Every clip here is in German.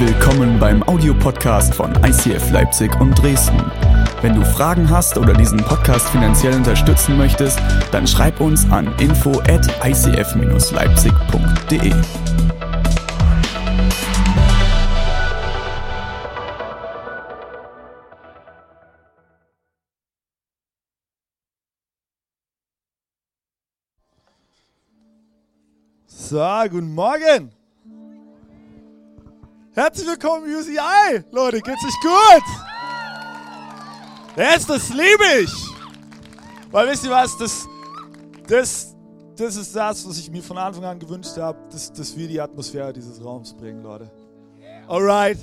Willkommen beim Audiopodcast von ICF Leipzig und Dresden. Wenn du Fragen hast oder diesen Podcast finanziell unterstützen möchtest, dann schreib uns an info at icf-leipzig.de. So, guten Morgen. Herzlich willkommen UCI. Leute, geht's euch gut? Jetzt, das liebe ich. Weil wisst ihr was, das, das, das ist das, was ich mir von Anfang an gewünscht habe, dass, dass wir die Atmosphäre dieses Raums bringen, Leute. Alright.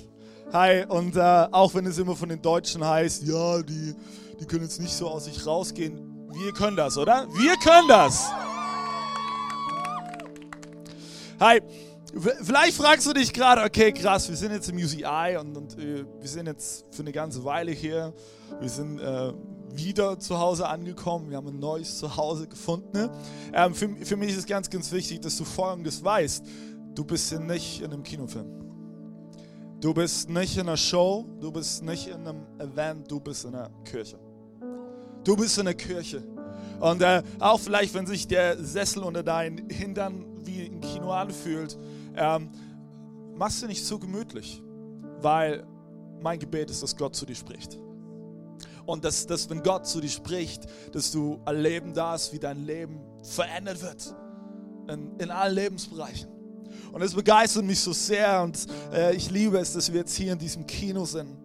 Hi, und äh, auch wenn es immer von den Deutschen heißt, ja, die, die können jetzt nicht so aus sich rausgehen, wir können das, oder? Wir können das. Hi, vielleicht fragst du dich gerade, okay, krass, wir sind jetzt im UCI und, und äh, wir sind jetzt für eine ganze Weile hier. Wir sind äh, wieder zu Hause angekommen, wir haben ein neues Zuhause gefunden. Ne? Ähm, für, für mich ist es ganz, ganz wichtig, dass du Folgendes weißt. Du bist hier nicht in einem Kinofilm. Du bist nicht in einer Show, du bist nicht in einem Event, du bist in einer Kirche. Du bist in der Kirche. Und äh, auch vielleicht, wenn sich der Sessel unter deinen Hintern wie ein Kino anfühlt, ähm, machst du nicht zu gemütlich, weil mein Gebet ist, dass Gott zu dir spricht. Und dass, dass, wenn Gott zu dir spricht, dass du erleben darfst, wie dein Leben verändert wird. In, in allen Lebensbereichen. Und es begeistert mich so sehr und äh, ich liebe es, dass wir jetzt hier in diesem Kino sind.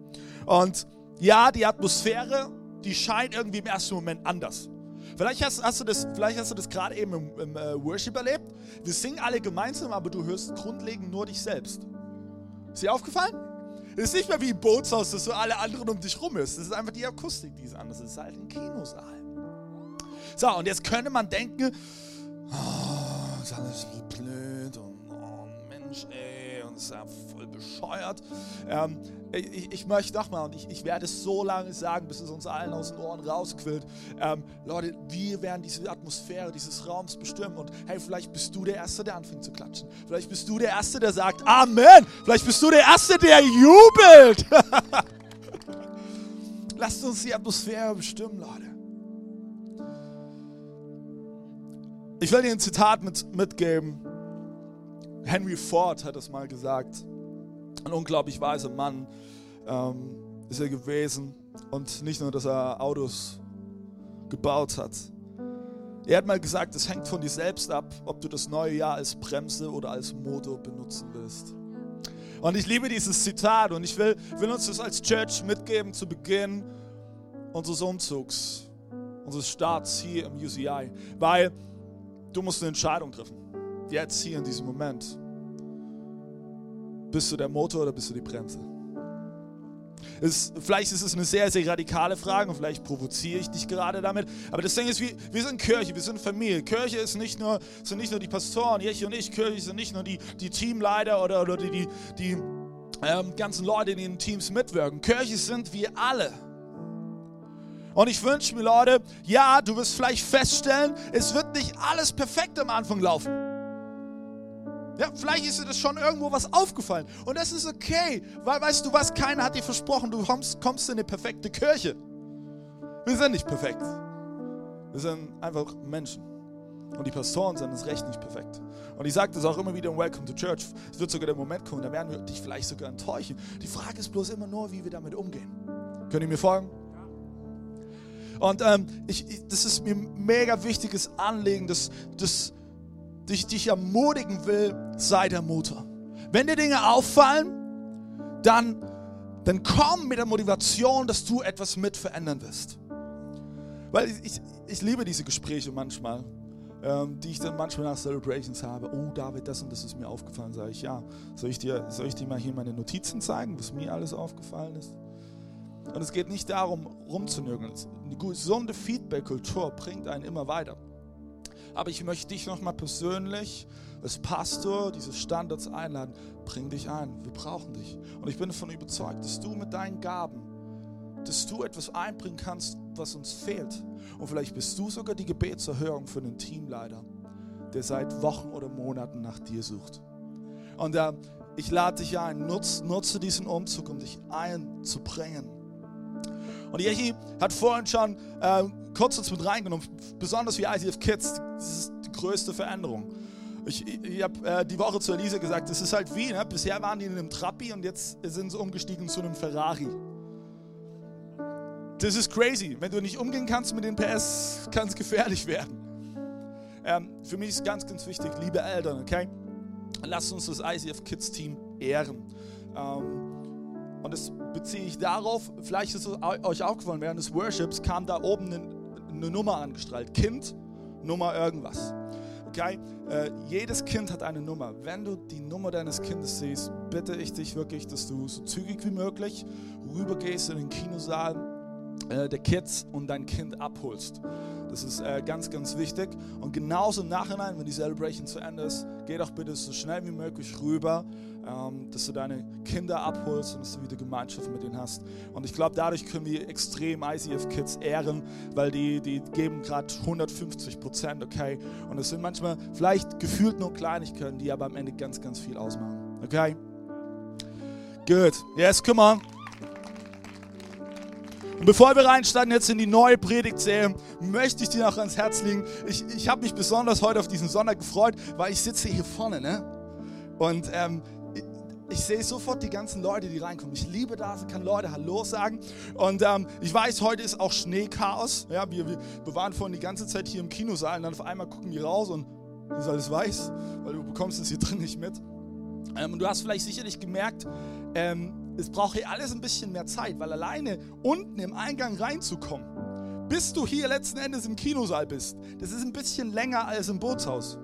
Und ja, die Atmosphäre, die scheint irgendwie im ersten Moment anders. Vielleicht hast, hast, du das, vielleicht hast du das gerade eben im, im äh, Worship erlebt. Wir singen alle gemeinsam, aber du hörst grundlegend nur dich selbst. Ist dir aufgefallen? Es ist nicht mehr wie im Bootshaus, dass du alle anderen um dich rum hörst. Das ist einfach die Akustik, die ist anders. Es ist halt ein Kinosaal. So, und jetzt könnte man denken, oh, ist alles blöd und oh Mensch, ey, es ist ja voll bescheuert. Ähm, ich, ich, möchte nochmal, und ich, ich, werde es so lange sagen, bis es uns allen aus den Ohren rausquillt. Ähm, Leute, wir werden diese Atmosphäre dieses Raums bestimmen. Und hey, vielleicht bist du der Erste, der anfängt zu klatschen. Vielleicht bist du der Erste, der sagt Amen. Vielleicht bist du der Erste, der jubelt. Lasst uns die Atmosphäre bestimmen, Leute. Ich will dir ein Zitat mit, mitgeben. Henry Ford hat es mal gesagt. Ein unglaublich weiser Mann ähm, ist er gewesen. Und nicht nur, dass er Autos gebaut hat. Er hat mal gesagt, es hängt von dir selbst ab, ob du das neue Jahr als Bremse oder als Motor benutzen willst. Und ich liebe dieses Zitat und ich will, will uns das als Church mitgeben zu Beginn unseres Umzugs, unseres Starts hier im UCI. Weil du musst eine Entscheidung treffen. Jetzt hier in diesem Moment. Bist du der Motor oder bist du die Bremse? Es, vielleicht ist es eine sehr, sehr radikale Frage und vielleicht provoziere ich dich gerade damit. Aber das Ding ist, wir, wir sind Kirche, wir sind Familie. Kirche ist nicht nur, sind nicht nur die Pastoren, ich und ich. Kirche sind nicht nur die, die Teamleiter oder, oder die, die, die ähm, ganzen Leute, die in den Teams mitwirken. Kirche sind wir alle. Und ich wünsche mir, Leute, ja, du wirst vielleicht feststellen, es wird nicht alles perfekt am Anfang laufen. Ja, vielleicht ist dir das schon irgendwo was aufgefallen. Und das ist okay, weil weißt du was, keiner hat dir versprochen, du kommst, kommst in eine perfekte Kirche. Wir sind nicht perfekt. Wir sind einfach Menschen. Und die Pastoren sind es recht nicht perfekt. Und ich sage das auch immer wieder im Welcome to Church. Es wird sogar der Moment kommen, da werden wir dich vielleicht sogar enttäuschen. Die Frage ist bloß immer nur, wie wir damit umgehen. Könnt ihr mir folgen? Und ähm, ich, ich, das ist mir ein mega wichtiges Anliegen, dass, dass dich, dich ermutigen will, sei der Motor. Wenn dir Dinge auffallen, dann, dann komm mit der Motivation, dass du etwas mit verändern wirst. Weil ich, ich, ich liebe diese Gespräche manchmal, ähm, die ich dann manchmal nach Celebrations habe. Oh, David, das und das ist mir aufgefallen. Sage ich, ja. Soll ich, dir, soll ich dir mal hier meine Notizen zeigen, was mir alles aufgefallen ist? Und es geht nicht darum, rumzunörgeln. Eine gesunde Feedback-Kultur bringt einen immer weiter. Aber ich möchte dich nochmal persönlich als Pastor diese Standards einladen. Bring dich ein. Wir brauchen dich. Und ich bin davon überzeugt, dass du mit deinen Gaben, dass du etwas einbringen kannst, was uns fehlt. Und vielleicht bist du sogar die Gebetserhörung für den Teamleiter, der seit Wochen oder Monaten nach dir sucht. Und äh, ich lade dich ein, nutz, nutze diesen Umzug, um dich einzubringen. Und Jechi hat vorhin schon äh, kurz uns mit reingenommen, besonders wie ICF Kids, das ist die größte Veränderung. Ich, ich, habe äh, die Woche zu Elise gesagt, es ist halt wie, ne? bisher waren die in einem Trappi und jetzt sind sie umgestiegen zu einem Ferrari. Das ist crazy. Wenn du nicht umgehen kannst mit den PS, kann es gefährlich werden. Ähm, für mich ist ganz, ganz wichtig, liebe Eltern, okay? Lasst uns das ICF Kids Team ehren. Ähm, und das beziehe ich darauf, vielleicht ist es euch aufgefallen, während des Worships kam da oben eine, eine Nummer angestrahlt. Kind, Nummer irgendwas. Okay? Äh, jedes Kind hat eine Nummer. Wenn du die Nummer deines Kindes siehst, bitte ich dich wirklich, dass du so zügig wie möglich rübergehst in den Kinosaal äh, der Kids und dein Kind abholst. Das ist äh, ganz, ganz wichtig. Und genauso im Nachhinein, wenn die Celebration zu Ende ist, geh doch bitte so schnell wie möglich rüber, ähm, dass du deine Kinder abholst und dass du wieder Gemeinschaft mit ihnen hast. Und ich glaube, dadurch können wir extrem ICF Kids ehren, weil die, die geben gerade 150 Prozent, okay? Und es sind manchmal vielleicht gefühlt nur Kleinigkeiten, die aber am Ende ganz, ganz viel ausmachen, okay? Good. Yes, come on. Und bevor wir reinsteigen jetzt in die neue Predigtserie, möchte ich dir noch ans Herz legen. Ich, ich habe mich besonders heute auf diesen Sonntag gefreut, weil ich sitze hier vorne, ne? Und ähm, ich, sehe sofort die ganzen Leute, die reinkommen. Ich liebe das, kann Leute Hallo sagen. Und ähm, ich weiß, heute ist auch Schneechaos. Ja, wir, wir, waren vorhin die ganze Zeit hier im Kinosaal und dann auf einmal gucken wir raus und ist alles weiß, weil du bekommst es hier drin nicht mit. Ähm, und du hast vielleicht sicherlich gemerkt, ähm, es braucht hier alles ein bisschen mehr Zeit, weil alleine unten im Eingang reinzukommen, bis du hier letzten Endes im Kinosaal bist, das ist ein bisschen länger als im Bootshaus.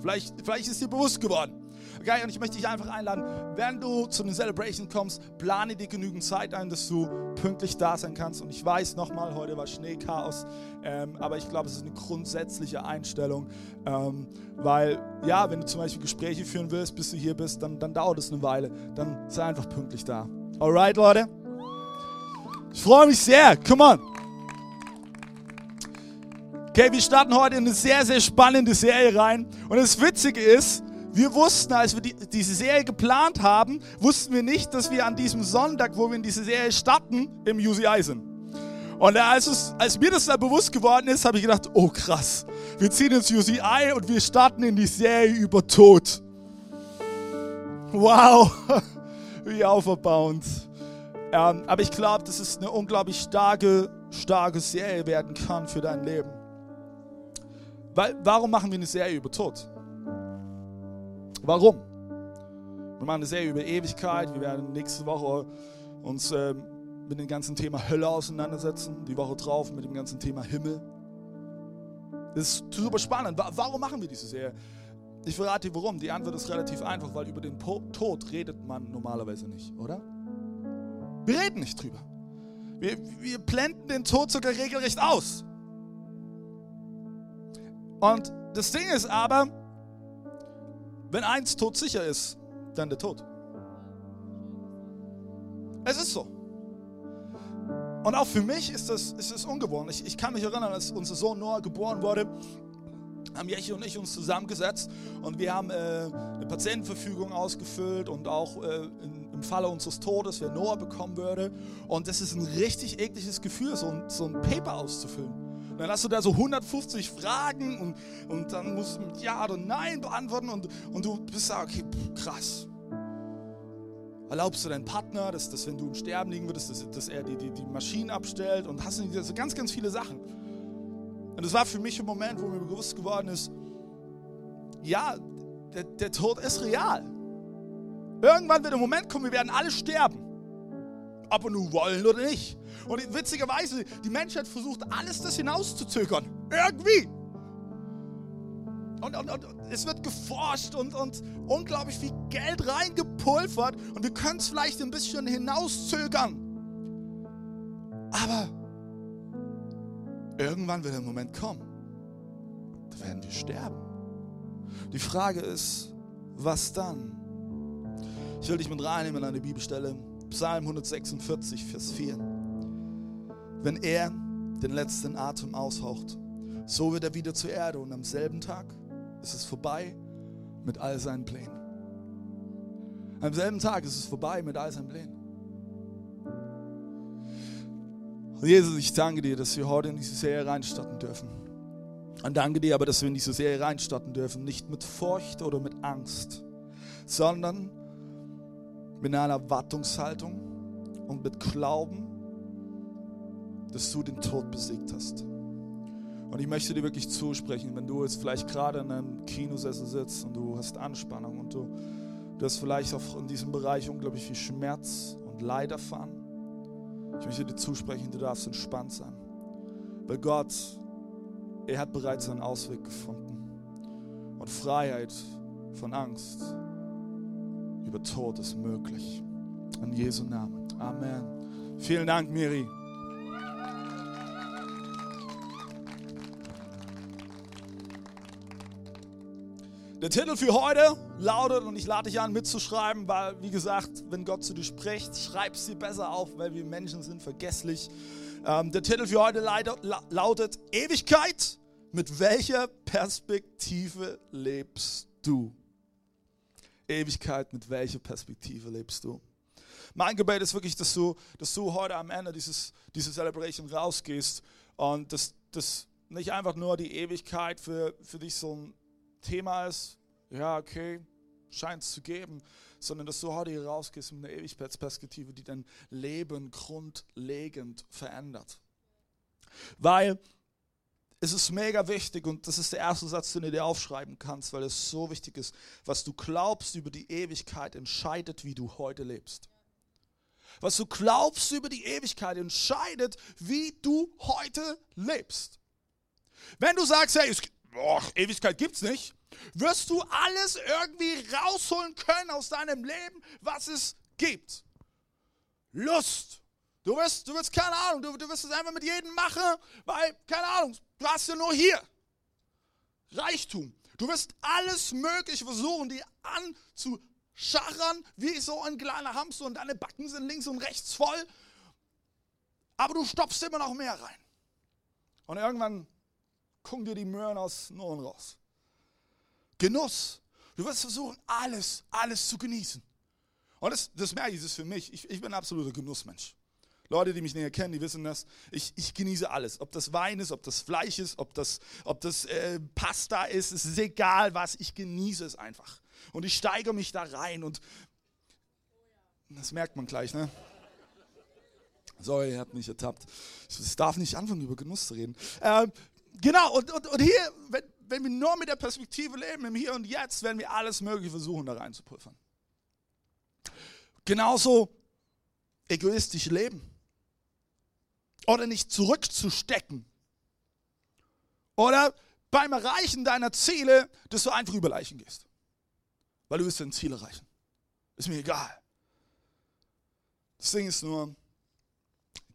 Vielleicht, vielleicht ist dir bewusst geworden. Okay, und ich möchte dich einfach einladen, wenn du zu den Celebration kommst, plane dir genügend Zeit ein, dass du pünktlich da sein kannst. Und ich weiß nochmal, heute war Schneechaos, ähm, aber ich glaube, es ist eine grundsätzliche Einstellung, ähm, weil, ja, wenn du zum Beispiel Gespräche führen willst, bis du hier bist, dann, dann dauert es eine Weile. Dann sei einfach pünktlich da. Alright, Leute? Ich freue mich sehr. Come on. Okay, wir starten heute in eine sehr, sehr spannende Serie rein. Und das Witzige ist, wir wussten, als wir die, diese Serie geplant haben, wussten wir nicht, dass wir an diesem Sonntag, wo wir in diese Serie starten, im UCI sind. Und als, es, als mir das dann bewusst geworden ist, habe ich gedacht, oh krass, wir ziehen ins UCI und wir starten in die Serie über Tod. Wow, wie auferbauend. Ähm, aber ich glaube, dass es eine unglaublich starke, starke Serie werden kann für dein Leben. Weil, warum machen wir eine Serie über Tod? Warum? Wir machen eine Serie über Ewigkeit. Wir werden nächste Woche uns äh, mit dem ganzen Thema Hölle auseinandersetzen. Die Woche drauf mit dem ganzen Thema Himmel. Das ist super spannend. Warum machen wir diese Serie? Ich verrate dir warum. Die Antwort ist relativ einfach, weil über den Tod redet man normalerweise nicht, oder? Wir reden nicht drüber. Wir, wir blenden den Tod sogar regelrecht aus. Und das Ding ist aber, wenn eins todsicher ist, dann der Tod. Es ist so. Und auch für mich ist das, ist das ungewohnt. Ich, ich kann mich erinnern, als unser Sohn Noah geboren wurde, haben Jechi und ich uns zusammengesetzt und wir haben äh, eine Patientenverfügung ausgefüllt und auch äh, in, im Falle unseres Todes, wer Noah bekommen würde. Und das ist ein richtig ekliges Gefühl, so ein, so ein Paper auszufüllen. Dann hast du da so 150 Fragen und, und dann musst du mit Ja oder Nein beantworten und, und du bist da, okay, krass. Erlaubst du deinen Partner, dass, dass wenn du im Sterben liegen würdest, dass, dass er die, die, die Maschinen abstellt und hast du so ganz, ganz viele Sachen. Und das war für mich ein Moment, wo mir bewusst geworden ist, ja, der, der Tod ist real. Irgendwann wird der Moment kommen, wir werden alle sterben. Ob wir nun wollen oder nicht. Und witzigerweise, die Menschheit versucht alles das hinauszuzögern. Irgendwie. Und, und, und, es wird geforscht und, und unglaublich viel Geld reingepulvert und wir können es vielleicht ein bisschen hinauszögern. Aber irgendwann wird der Moment kommen, da werden wir sterben. Die Frage ist, was dann? Ich will dich mit reinnehmen an eine Bibelstelle, Psalm 146, Vers 4 wenn er den letzten Atem aushaucht. So wird er wieder zur Erde und am selben Tag ist es vorbei mit all seinen Plänen. Am selben Tag ist es vorbei mit all seinen Plänen. Jesus, ich danke dir, dass wir heute in diese Serie reinstarten dürfen. Und danke dir aber, dass wir in diese Serie reinstarten dürfen, nicht mit Furcht oder mit Angst, sondern mit einer Erwartungshaltung und mit Glauben, dass du den Tod besiegt hast. Und ich möchte dir wirklich zusprechen, wenn du jetzt vielleicht gerade in einem Kinosessel sitzt und du hast Anspannung und du, du hast vielleicht auch in diesem Bereich unglaublich viel Schmerz und Leid erfahren. Ich möchte dir zusprechen, du darfst entspannt sein. Weil Gott, er hat bereits einen Ausweg gefunden. Und Freiheit von Angst über Tod ist möglich. In Jesu Namen. Amen. Vielen Dank, Miri. Der Titel für heute lautet, und ich lade dich an mitzuschreiben, weil, wie gesagt, wenn Gott zu dir spricht, schreib sie besser auf, weil wir Menschen sind vergesslich. Ähm, der Titel für heute lautet Ewigkeit. Mit welcher Perspektive lebst du? Ewigkeit, mit welcher Perspektive lebst du? Mein Gebet ist wirklich, dass du, dass du heute am Ende dieses, diese Celebration rausgehst und dass, dass nicht einfach nur die Ewigkeit für, für dich so ein Thema ist, ja, okay, scheint es zu geben, sondern dass du heute hier rausgehst mit einer Ewigkeitsperspektive, die dein Leben grundlegend verändert. Weil es ist mega wichtig und das ist der erste Satz, den du dir aufschreiben kannst, weil es so wichtig ist. Was du glaubst über die Ewigkeit entscheidet, wie du heute lebst. Was du glaubst über die Ewigkeit entscheidet, wie du heute lebst. Wenn du sagst, hey, es, boah, Ewigkeit gibt's nicht, wirst du alles irgendwie rausholen können aus deinem Leben, was es gibt. Lust. Du wirst, du wirst keine Ahnung, du, du wirst es einfach mit jedem machen, weil, keine Ahnung, du hast ja nur hier. Reichtum. Du wirst alles Mögliche versuchen, die anzuschachern, wie so ein kleiner Hamster und deine Backen sind links und rechts voll. Aber du stopfst immer noch mehr rein. Und irgendwann gucken dir die Möhren aus den Ohren raus. Genuss. Du wirst versuchen, alles, alles zu genießen. Und das, das merke ich, das ist für mich. Ich, ich bin ein absoluter Genussmensch. Leute, die mich näher kennen, die wissen das. Ich, ich genieße alles. Ob das Wein ist, ob das Fleisch ist, ob das, ob das äh, Pasta ist, es ist egal was. Ich genieße es einfach. Und ich steigere mich da rein. Und das merkt man gleich, ne? Sorry, ihr habt mich ertappt. Ich darf nicht anfangen, über Genuss zu reden. Ähm, genau, und, und, und hier, wenn, wenn wir nur mit der Perspektive leben, im Hier und Jetzt, werden wir alles Mögliche versuchen, da reinzuprüfen. Genauso egoistisch leben. Oder nicht zurückzustecken. Oder beim Erreichen deiner Ziele, dass du einfach über Leichen gehst. Weil du willst dein Ziel erreichen. Ist mir egal. Das Ding ist nur,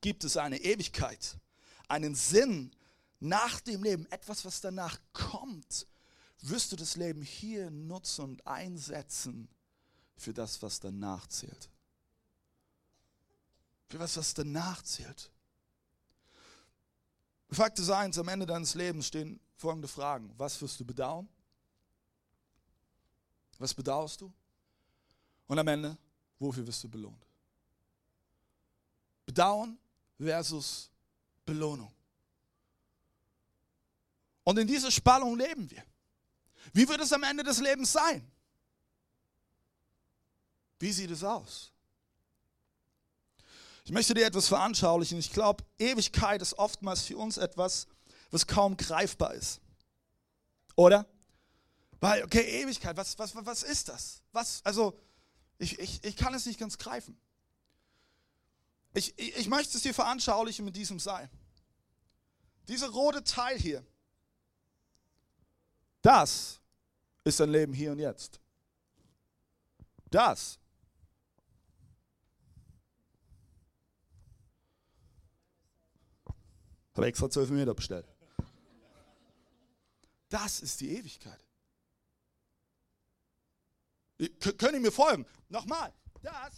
gibt es eine Ewigkeit, einen Sinn, nach dem Leben, etwas, was danach kommt, wirst du das Leben hier nutzen und einsetzen für das, was danach zählt. Für was, was danach zählt. Fakt ist eins, am Ende deines Lebens stehen folgende Fragen. Was wirst du bedauern? Was bedauerst du? Und am Ende, wofür wirst du belohnt? Bedauern versus Belohnung. Und in dieser Spannung leben wir. Wie wird es am Ende des Lebens sein? Wie sieht es aus? Ich möchte dir etwas veranschaulichen. Ich glaube, Ewigkeit ist oftmals für uns etwas, was kaum greifbar ist. Oder? Weil, okay, Ewigkeit, was, was, was ist das? Was, also, ich, ich, ich kann es nicht ganz greifen. Ich, ich, ich möchte es dir veranschaulichen mit diesem Seil. Dieser rote Teil hier, das ist dein Leben hier und jetzt. Das. Habe extra 12 Meter bestellt. Das ist die Ewigkeit. Können ihr mir folgen? Nochmal. Das.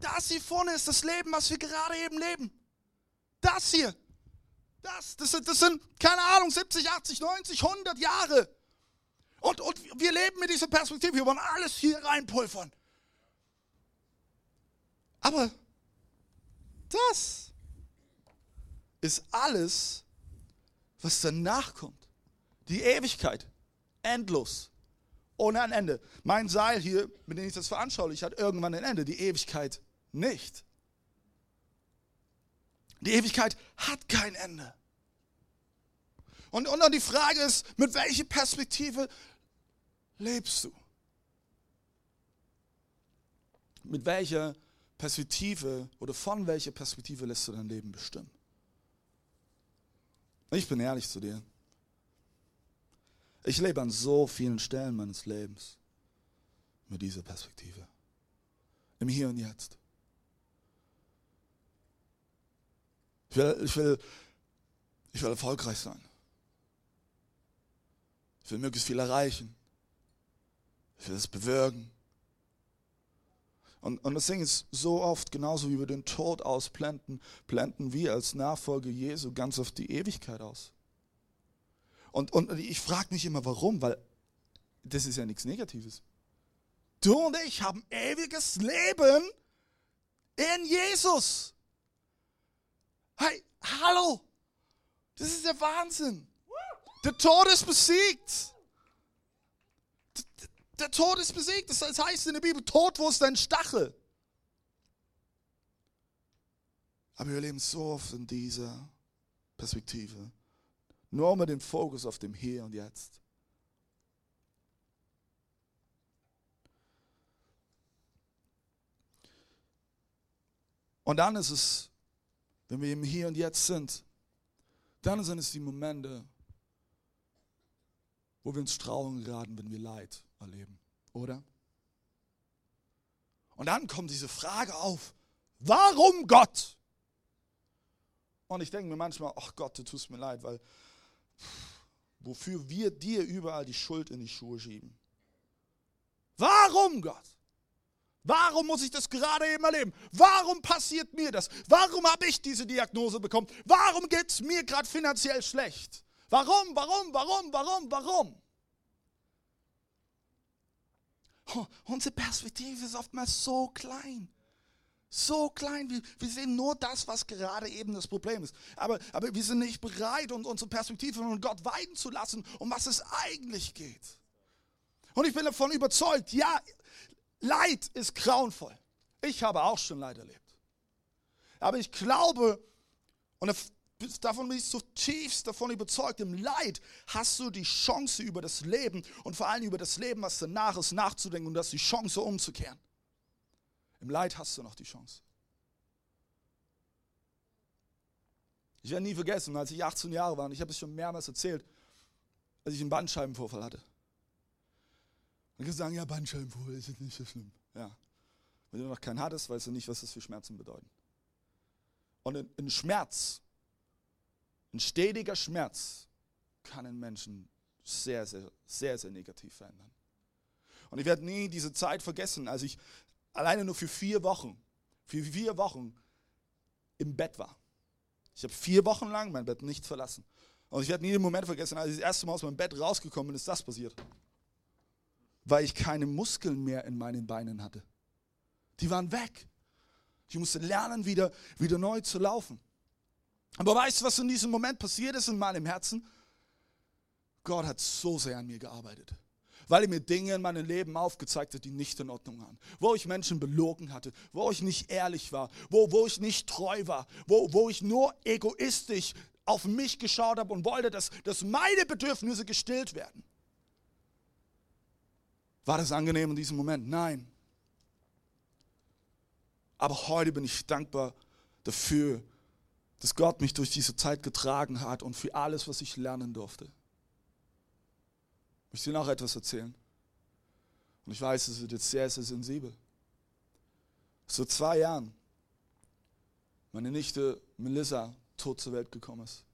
Das hier vorne ist das Leben, was wir gerade eben leben. Das hier. Das, das, sind, das sind, keine Ahnung, 70, 80, 90, 100 Jahre. Und, und wir leben mit dieser Perspektive. Wir wollen alles hier reinpulvern. Aber das ist alles, was danach kommt. Die Ewigkeit. Endlos. Ohne ein Ende. Mein Seil hier, mit dem ich das veranschauliche, hat irgendwann ein Ende. Die Ewigkeit nicht. Die Ewigkeit hat kein Ende. Und, und die Frage ist, mit welcher Perspektive lebst du? Mit welcher Perspektive oder von welcher Perspektive lässt du dein Leben bestimmen? Ich bin ehrlich zu dir. Ich lebe an so vielen Stellen meines Lebens mit dieser Perspektive. Im Hier und Jetzt. Ich will, ich will, ich will erfolgreich sein. Ich will möglichst viel erreichen. Ich will es bewirken. Und, und das Ding ist so oft, genauso wie wir den Tod ausblenden, blenden wir als Nachfolger Jesu ganz auf die Ewigkeit aus. Und, und ich frage mich immer, warum, weil das ist ja nichts Negatives. Du und ich haben ewiges Leben in Jesus. Hey, hallo! Das ist der Wahnsinn. Der Tod ist besiegt. Der Tod ist besiegt. Das heißt in der Bibel, Tod, wo ist dein Stachel? Aber wir leben so oft in dieser Perspektive. Nur mit dem Fokus auf dem Hier und Jetzt. Und dann ist es, wenn wir im Hier und Jetzt sind, dann sind es die Momente, wo wir ins Strauchen geraten, wenn wir Leid erleben, oder? Und dann kommt diese Frage auf, warum Gott? Und ich denke mir manchmal, ach Gott, du tust mir leid, weil wofür wir dir überall die Schuld in die Schuhe schieben. Warum Gott? Warum muss ich das gerade eben erleben? Warum passiert mir das? Warum habe ich diese Diagnose bekommen? Warum geht es mir gerade finanziell schlecht? Warum, warum, warum, warum, warum? Oh, unsere Perspektive ist oftmals so klein. So klein, wir, wir sehen nur das, was gerade eben das Problem ist. Aber, aber wir sind nicht bereit, unsere Perspektive von Gott weiden zu lassen, um was es eigentlich geht. Und ich bin davon überzeugt, ja, Leid ist grauenvoll. Ich habe auch schon Leid erlebt. Aber ich glaube, und davon bin ich zutiefst davon überzeugt, im Leid hast du die Chance über das Leben und vor allem über das Leben, was danach ist, nachzudenken und das die Chance umzukehren. Im Leid hast du noch die Chance. Ich werde nie vergessen, als ich 18 Jahre war, und ich habe es schon mehrmals erzählt, als ich einen Bandscheibenvorfall hatte. Man kann sagen, ja, Bandscheibenvorfall ist nicht so schlimm. Ja. Wenn du noch keinen hattest, weißt du nicht, was das für Schmerzen bedeuten. Und ein Schmerz, ein stetiger Schmerz kann einen Menschen sehr, sehr, sehr, sehr negativ verändern. Und ich werde nie diese Zeit vergessen, als ich alleine nur für vier Wochen, für vier Wochen im Bett war. Ich habe vier Wochen lang mein Bett nicht verlassen. Und ich werde nie den Moment vergessen, als ich das erste Mal aus meinem Bett rausgekommen bin, ist das passiert. Weil ich keine Muskeln mehr in meinen Beinen hatte. Die waren weg. Ich musste lernen, wieder, wieder neu zu laufen. Aber weißt du, was in diesem Moment passiert ist in meinem Herzen? Gott hat so sehr an mir gearbeitet weil er mir Dinge in meinem Leben aufgezeigt hat, die nicht in Ordnung waren. Wo ich Menschen belogen hatte, wo ich nicht ehrlich war, wo, wo ich nicht treu war, wo, wo ich nur egoistisch auf mich geschaut habe und wollte, dass, dass meine Bedürfnisse gestillt werden. War das angenehm in diesem Moment? Nein. Aber heute bin ich dankbar dafür, dass Gott mich durch diese Zeit getragen hat und für alles, was ich lernen durfte. Ich will noch etwas erzählen. Und ich weiß, es wird jetzt sehr, sehr sensibel. So zwei Jahren, meine Nichte Melissa tot zur Welt gekommen ist,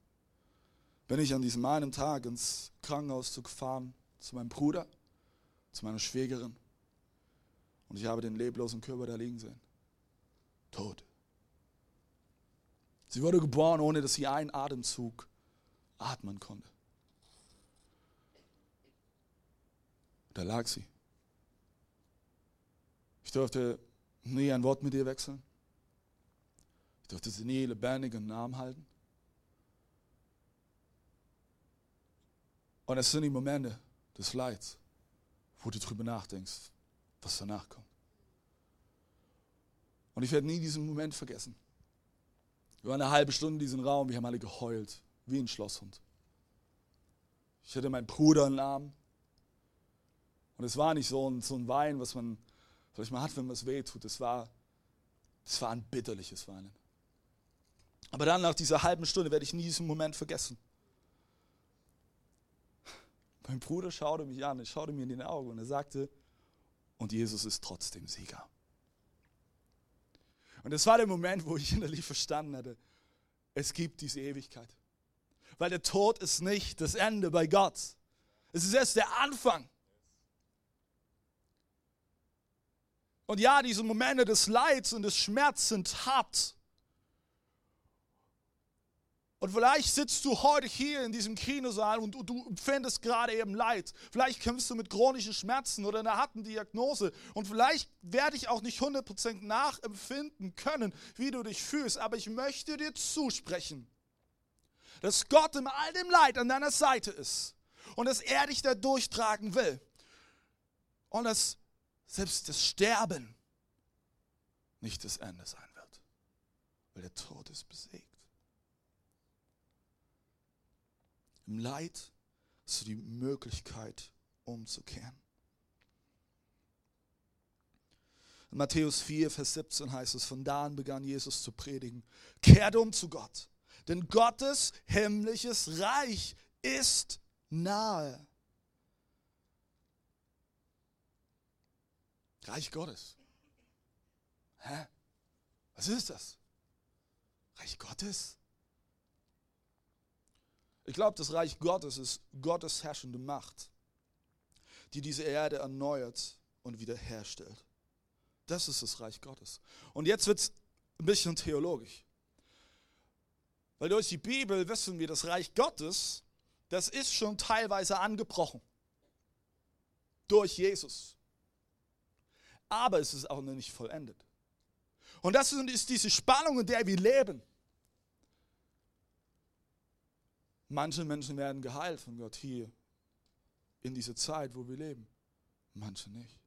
bin ich an diesem einen Tag ins Krankenhaus gefahren zu meinem Bruder, zu meiner Schwägerin. Und ich habe den leblosen Körper da liegen sehen. Tot. Sie wurde geboren, ohne dass sie einen Atemzug atmen konnte. Da lag sie. Ich durfte nie ein Wort mit ihr wechseln. Ich durfte sie nie lebendig im Namen halten. Und es sind die Momente des Leids, wo du drüber nachdenkst, was danach kommt. Und ich werde nie diesen Moment vergessen. Wir waren eine halbe Stunde in diesem Raum, wir haben alle geheult, wie ein Schlosshund. Ich hatte meinen Bruder im Arm. Und es war nicht so ein, so ein Wein, was man vielleicht mal hat, wenn man es weh tut. Es war, es war ein bitterliches Weinen. Aber dann nach dieser halben Stunde werde ich nie diesen Moment vergessen. Mein Bruder schaute mich an, er schaute mir in die Augen und er sagte, und Jesus ist trotzdem Sieger. Und das war der Moment, wo ich innerlich verstanden hatte, es gibt diese Ewigkeit. Weil der Tod ist nicht das Ende bei Gott. Es ist erst der Anfang. Und ja, diese Momente des Leids und des Schmerzes sind hart. Und vielleicht sitzt du heute hier in diesem Kinosaal und du, empfindest gerade eben Leid. Vielleicht kämpfst du mit chronischen Schmerzen oder einer harten Diagnose. Und vielleicht werde ich auch nicht 100% nachempfinden können, wie du dich fühlst. Aber ich möchte dir zusprechen, dass Gott in all dem Leid an deiner Seite ist. Und dass er dich da durchtragen will. Und dass selbst das Sterben nicht das Ende sein wird. Weil der Tod ist besiegt. Im Leid hast du die Möglichkeit umzukehren. In Matthäus 4, Vers 17 heißt es, von da an begann Jesus zu predigen, kehrt um zu Gott, denn Gottes himmlisches Reich ist nahe. Reich Gottes. Hä? Was ist das? Reich Gottes? Ich glaube, das Reich Gottes ist Gottes herrschende Macht, die diese Erde erneuert und wiederherstellt. Das ist das Reich Gottes. Und jetzt wird es ein bisschen theologisch. Weil durch die Bibel wissen wir, das Reich Gottes, das ist schon teilweise angebrochen. Durch Jesus. Aber es ist auch noch nicht vollendet. Und das ist diese Spannung, in der wir leben. Manche Menschen werden geheilt von Gott hier in dieser Zeit, wo wir leben. Manche nicht.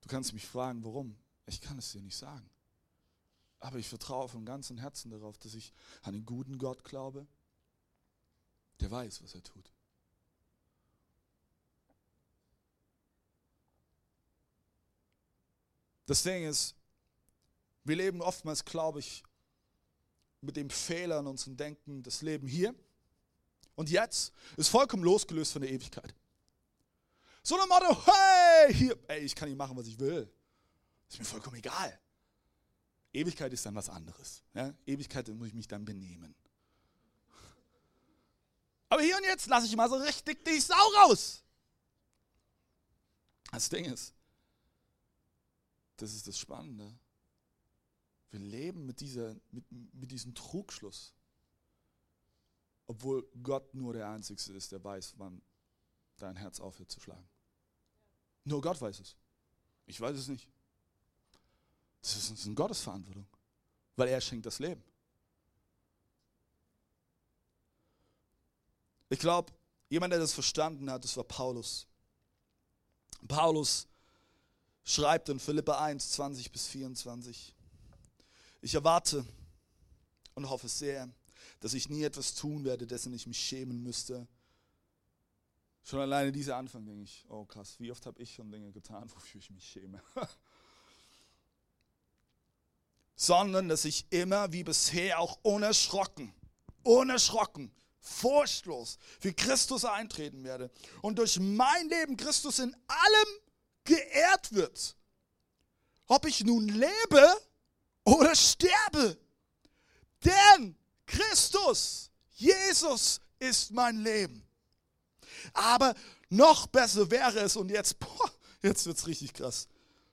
Du kannst mich fragen, warum? Ich kann es dir nicht sagen. Aber ich vertraue von ganzem Herzen darauf, dass ich an den guten Gott glaube, der weiß, was er tut. Das Ding ist, wir leben oftmals, glaube ich, mit dem Fehler in unserem Denken, das Leben hier und jetzt ist vollkommen losgelöst von der Ewigkeit. So ein Motto, hey, hier, ey, ich kann nicht machen, was ich will. Ist mir vollkommen egal. Ewigkeit ist dann was anderes. Ja? Ewigkeit, muss ich mich dann benehmen. Aber hier und jetzt lasse ich mal so richtig die Sau raus. Das Ding ist, das ist das Spannende. Wir leben mit, dieser, mit, mit diesem Trugschluss. Obwohl Gott nur der Einzige ist, der weiß, wann dein Herz aufhört zu schlagen. Nur Gott weiß es. Ich weiß es nicht. Das ist eine Gottesverantwortung, weil er schenkt das Leben. Ich glaube, jemand, der das verstanden hat, das war Paulus. Paulus schreibt in Philippa 1, 20 bis 24. Ich erwarte und hoffe sehr, dass ich nie etwas tun werde, dessen ich mich schämen müsste. Schon alleine dieser Anfang denke ich, oh krass, wie oft habe ich schon Dinge getan, wofür ich mich schäme. Sondern, dass ich immer wie bisher auch unerschrocken, unerschrocken, furchtlos für Christus eintreten werde und durch mein Leben Christus in allem geehrt wird. Ob ich nun lebe oder sterbe. Denn Christus, Jesus ist mein Leben. Aber noch besser wäre es, und jetzt, jetzt wird es richtig krass,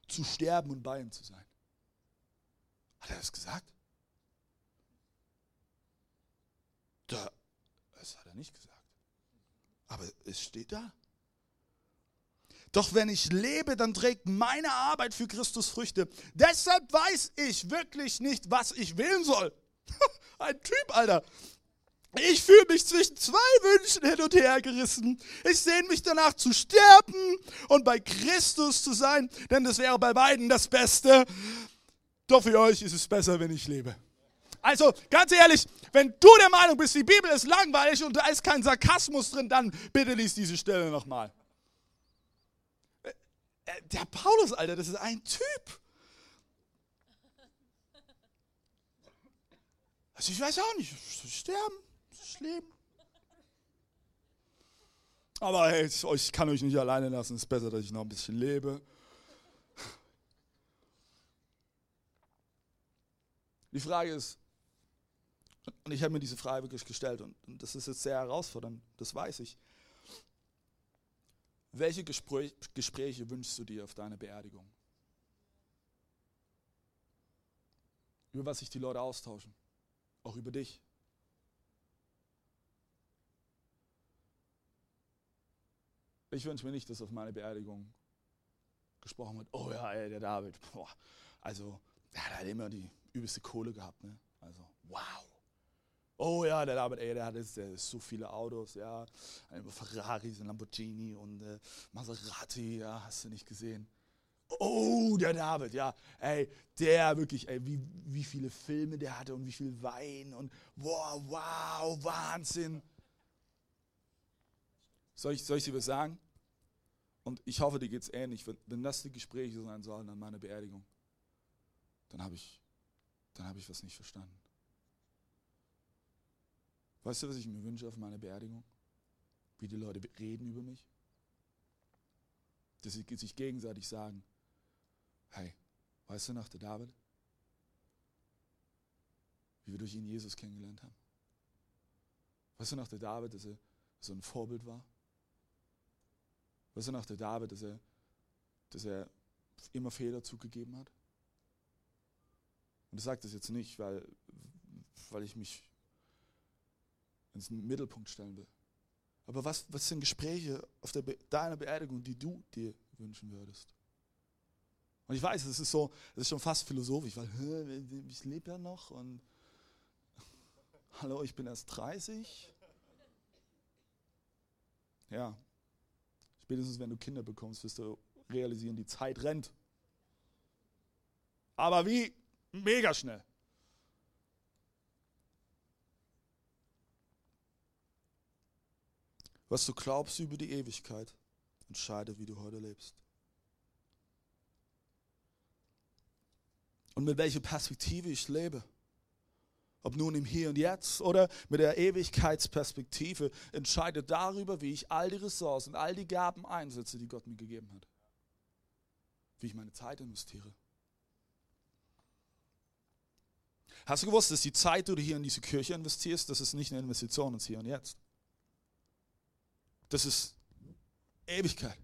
zu sterben und bei ihm zu sein. Hat er das gesagt? Da, das hat er nicht gesagt. Aber es steht da. Doch wenn ich lebe, dann trägt meine Arbeit für Christus Früchte. Deshalb weiß ich wirklich nicht, was ich wählen soll. Ein Typ, Alter. Ich fühle mich zwischen zwei Wünschen hin und her gerissen. Ich sehne mich danach zu sterben und bei Christus zu sein, denn das wäre bei beiden das Beste. Doch für euch ist es besser, wenn ich lebe. Also ganz ehrlich, wenn du der Meinung bist, die Bibel ist langweilig und da ist kein Sarkasmus drin, dann bitte lies diese Stelle nochmal. Äh, der Paulus, Alter, das ist ein Typ. Also ich weiß auch nicht, sterben, leben. Aber hey, ich kann euch nicht alleine lassen. Es ist besser, dass ich noch ein bisschen lebe. Die Frage ist, und ich habe mir diese Frage wirklich gestellt und, und das ist jetzt sehr herausfordernd, das weiß ich. Welche Gespräch, Gespräche wünschst du dir auf deine Beerdigung? Über was sich die Leute austauschen. Auch über dich. Ich wünsche mir nicht, dass auf meine Beerdigung gesprochen wird, oh ja, ey, der David, boah, also der hat halt immer die übelste Kohle gehabt, ne? Also, wow. Oh ja, der David, ey, der hat jetzt, der so viele Autos, ja. Ein Ferrari, ein Lamborghini und äh, Maserati, ja, hast du nicht gesehen. Oh, der David, ja. Ey, der wirklich, ey, wie, wie viele Filme der hatte und wie viel Wein und wow, wow, Wahnsinn. Soll ich, soll ich dir was sagen? Und ich hoffe, dir geht es ähnlich. Wenn, wenn das die Gespräche sein sollen an meiner Beerdigung, dann habe ich, hab ich was nicht verstanden. Weißt du, was ich mir wünsche auf meiner Beerdigung? Wie die Leute reden über mich? Dass sie sich gegenseitig sagen, hey, weißt du noch, der David? Wie wir durch ihn Jesus kennengelernt haben? Weißt du noch, der David, dass er so ein Vorbild war? Weißt du noch, der David, dass er, dass er immer Fehler zugegeben hat? Und ich sage das jetzt nicht, weil, weil ich mich ins Mittelpunkt stellen will. Aber was, was sind Gespräche auf Be deiner Beerdigung, die du dir wünschen würdest? Und ich weiß, es ist so, es ist schon fast philosophisch, weil ich lebe ja noch und hallo, ich bin erst 30. Ja, spätestens wenn du Kinder bekommst, wirst du realisieren, die Zeit rennt. Aber wie? Mega schnell. Was du glaubst über die Ewigkeit, entscheidet, wie du heute lebst. Und mit welcher Perspektive ich lebe. Ob nun im Hier und Jetzt oder mit der Ewigkeitsperspektive, entscheidet darüber, wie ich all die Ressourcen, all die Gaben einsetze, die Gott mir gegeben hat. Wie ich meine Zeit investiere. Hast du gewusst, dass die Zeit, die du hier in diese Kirche investierst, das ist nicht eine Investition ins Hier und Jetzt. Das ist Ewigkeit.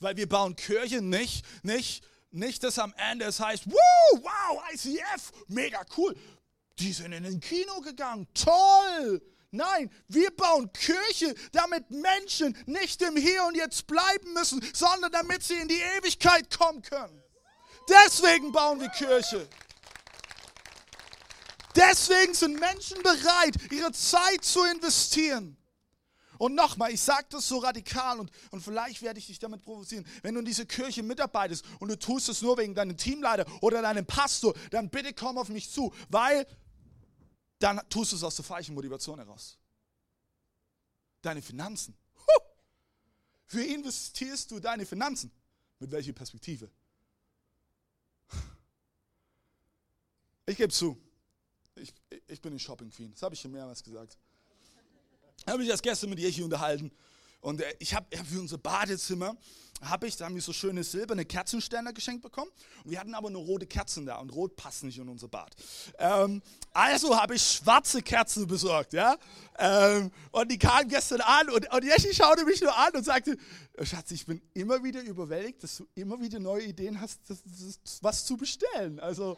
Weil wir bauen Kirche nicht, nicht, nicht, dass am Ende es heißt, wow, wow, ICF, mega cool. Die sind in den Kino gegangen, toll. Nein, wir bauen Kirche, damit Menschen nicht im Hier und Jetzt bleiben müssen, sondern damit sie in die Ewigkeit kommen können. Deswegen bauen wir Kirche. Deswegen sind Menschen bereit, ihre Zeit zu investieren. Und nochmal, ich sage das so radikal und, und vielleicht werde ich dich damit provozieren. Wenn du in diese Kirche mitarbeitest und du tust es nur wegen deinem Teamleiter oder deinem Pastor, dann bitte komm auf mich zu, weil dann tust du es aus der falschen Motivation heraus. Deine Finanzen. Wie investierst du deine Finanzen? Mit welcher Perspektive? Ich gebe zu, ich, ich bin ein Shopping Queen. Das habe ich schon mehrmals gesagt habe mich erst gestern mit Jechi unterhalten. Und äh, ich habe für unser Badezimmer, habe ich, da haben wir so schöne silberne Kerzenständer geschenkt bekommen. Und wir hatten aber nur rote Kerzen da und rot passt nicht in unser Bad. Ähm, also habe ich schwarze Kerzen besorgt, ja. Ähm, und die kamen gestern an und, und Jeschi schaute mich nur an und sagte, Schatz, ich bin immer wieder überwältigt, dass du immer wieder neue Ideen hast, das, das, was zu bestellen. Also,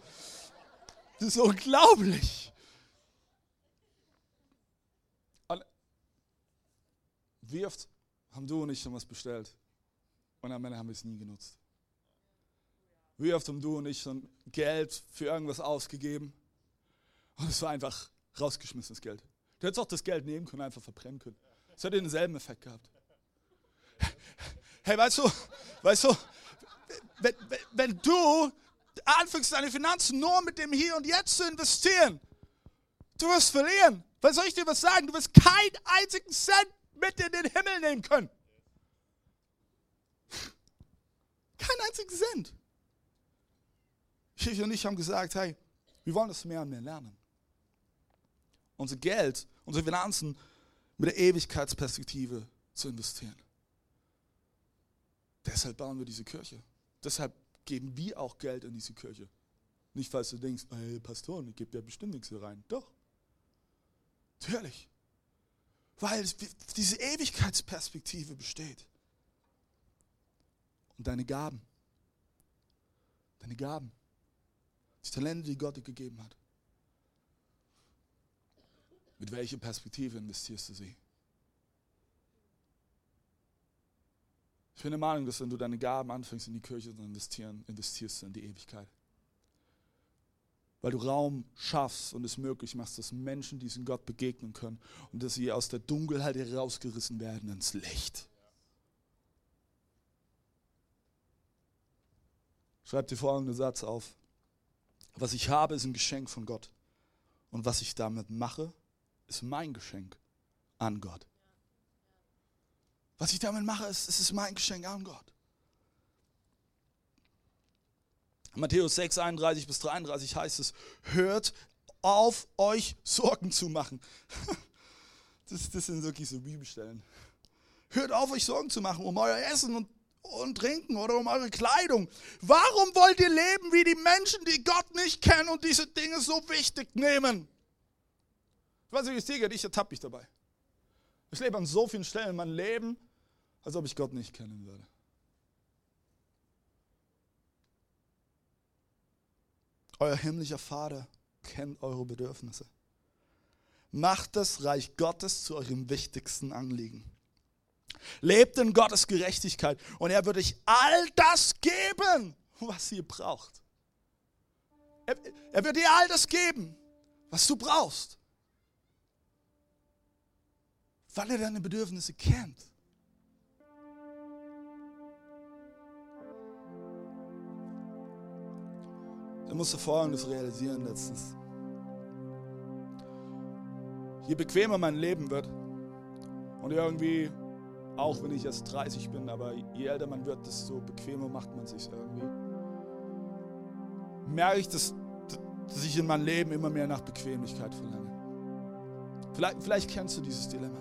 das ist unglaublich. Wie oft haben du und ich schon was bestellt Und am Ende haben wir es nie genutzt. Wie oft haben du und ich schon Geld für irgendwas ausgegeben und es war einfach rausgeschmissenes Geld. Du hättest auch das Geld nehmen können, einfach verbrennen können. Es hätte denselben Effekt gehabt. Hey, weißt du, weißt du, wenn, wenn, wenn du anfängst, deine Finanzen nur mit dem Hier und Jetzt zu investieren, du wirst verlieren. Was soll ich dir was sagen? Du wirst keinen einzigen Cent mit in den Himmel nehmen können. Keinen einzigen Cent. Ich und ich haben gesagt, hey, wir wollen das mehr und mehr lernen. Unser Geld, unsere Finanzen mit der Ewigkeitsperspektive zu investieren. Deshalb bauen wir diese Kirche. Deshalb geben wir auch Geld in diese Kirche. Nicht, falls du denkst, hey, Pastor, ich gebe ja bestimmt nichts hier rein. Doch. Natürlich. Weil diese Ewigkeitsperspektive besteht. Und deine Gaben. Deine Gaben. Die Talente, die Gott dir gegeben hat. Mit welcher Perspektive investierst du sie? Ich bin der Meinung, dass wenn du deine Gaben anfängst in die Kirche zu investieren, investierst du in die Ewigkeit. Weil du Raum schaffst und es möglich machst, dass Menschen diesen Gott begegnen können und dass sie aus der Dunkelheit herausgerissen werden ins Licht. Schreib dir folgenden Satz auf. Was ich habe, ist ein Geschenk von Gott. Und was ich damit mache, ist mein Geschenk an Gott. Was ich damit mache, ist, ist mein Geschenk an Gott. Matthäus 6, 31 bis 33 heißt es, hört auf, euch Sorgen zu machen. Das, das sind wirklich so Bibelstellen. Hört auf, euch Sorgen zu machen um euer Essen und, und Trinken oder um eure Kleidung. Warum wollt ihr leben wie die Menschen, die Gott nicht kennen und diese Dinge so wichtig nehmen? Ich weiß nicht, wie es dir geht, ich ertappe mich dabei. Ich lebe an so vielen Stellen in meinem Leben, als ob ich Gott nicht kennen würde. Euer himmlischer Vater kennt eure Bedürfnisse. Macht das Reich Gottes zu eurem wichtigsten Anliegen. Lebt in Gottes Gerechtigkeit und er wird euch all das geben, was ihr braucht. Er, er wird dir all das geben, was du brauchst. Weil er deine Bedürfnisse kennt. Ich musste Folgendes realisieren letztens. Je bequemer mein Leben wird und irgendwie, auch wenn ich erst 30 bin, aber je älter man wird, desto bequemer macht man sich irgendwie. Merke ich, dass, dass ich in meinem Leben immer mehr nach Bequemlichkeit verlange. Vielleicht, vielleicht kennst du dieses Dilemma.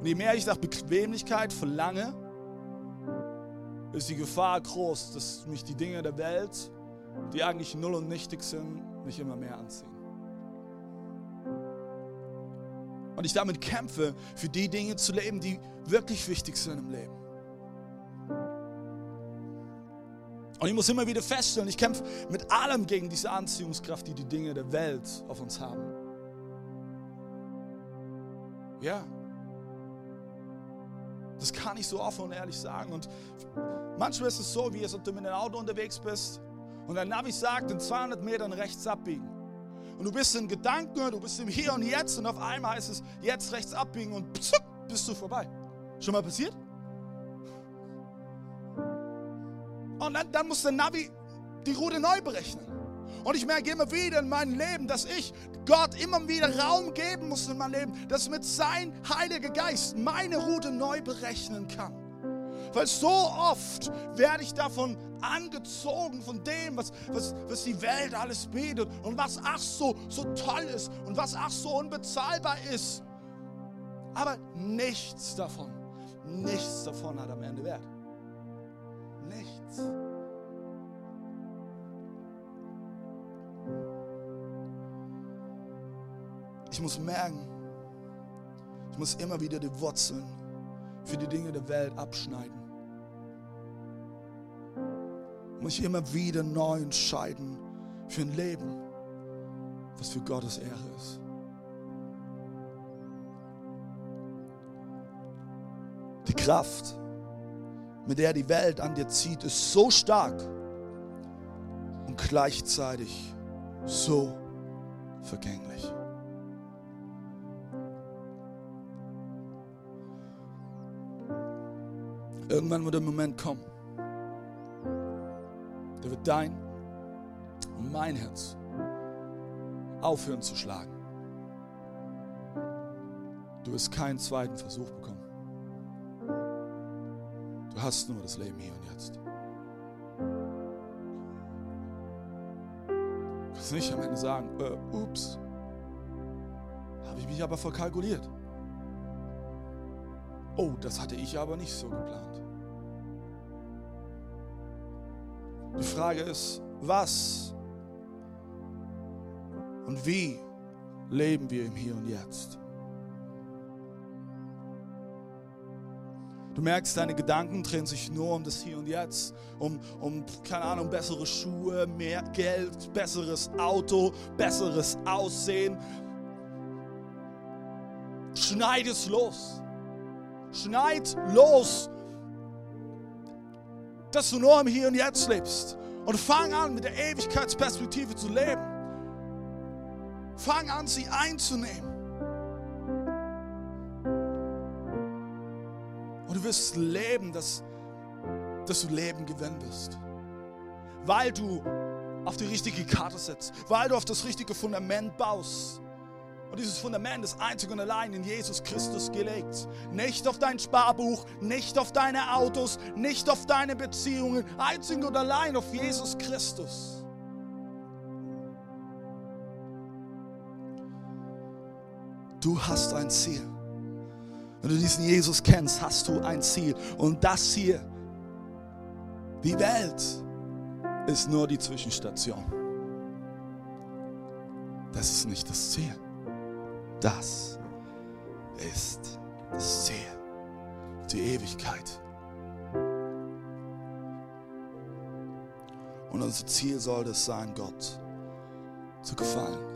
Und je mehr ich nach Bequemlichkeit verlange, ist die Gefahr groß, dass mich die Dinge der Welt die eigentlich null und nichtig sind, mich immer mehr anziehen. Und ich damit kämpfe, für die Dinge zu leben, die wirklich wichtig sind im Leben. Und ich muss immer wieder feststellen, ich kämpfe mit allem gegen diese Anziehungskraft, die die Dinge der Welt auf uns haben. Ja. Das kann ich so offen und ehrlich sagen. Und manchmal ist es so, wie als ob du mit einem Auto unterwegs bist und dein Navi sagt, in 200 Metern rechts abbiegen. Und du bist in Gedanken, du bist im Hier und Jetzt und auf einmal heißt es, jetzt rechts abbiegen und pzuck, bist du vorbei. Schon mal passiert? Und dann, dann muss der Navi die Route neu berechnen. Und ich merke immer wieder in meinem Leben, dass ich Gott immer wieder Raum geben muss in meinem Leben, dass mit sein Heiliger Geist meine Route neu berechnen kann. Weil so oft werde ich davon angezogen, von dem, was, was, was die Welt alles bietet und was ach so, so toll ist und was ach so unbezahlbar ist. Aber nichts davon, nichts davon hat am Ende Wert. Nichts. Ich muss merken, ich muss immer wieder die Wurzeln für die Dinge der Welt abschneiden muss ich immer wieder neu entscheiden für ein Leben, was für Gottes Ehre ist. Die Kraft, mit der die Welt an dir zieht, ist so stark und gleichzeitig so vergänglich. Irgendwann wird der Moment kommen, dein und mein Herz aufhören zu schlagen. Du wirst keinen zweiten Versuch bekommen. Du hast nur das Leben hier und jetzt. Du kannst nicht am Ende sagen, äh, ups, habe ich mich aber verkalkuliert. Oh, das hatte ich aber nicht so geplant. Die Frage ist, was und wie leben wir im Hier und Jetzt? Du merkst, deine Gedanken drehen sich nur um das Hier und Jetzt, um, um, keine Ahnung, bessere Schuhe, mehr Geld, besseres Auto, besseres Aussehen. Schneid es los. Schneid los, dass du nur im Hier und Jetzt lebst. Und fang an, mit der Ewigkeitsperspektive zu leben. Fang an, sie einzunehmen. Und du wirst leben, dass, dass du Leben gewinnen wirst. Weil du auf die richtige Karte setzt, weil du auf das richtige Fundament baust. Und dieses Fundament ist einzig und allein in Jesus Christus gelegt. Nicht auf dein Sparbuch, nicht auf deine Autos, nicht auf deine Beziehungen, einzig und allein auf Jesus Christus. Du hast ein Ziel. Wenn du diesen Jesus kennst, hast du ein Ziel. Und das hier, die Welt, ist nur die Zwischenstation. Das ist nicht das Ziel. Das ist das Ziel, die Ewigkeit. Und unser Ziel soll es sein, Gott zu gefallen.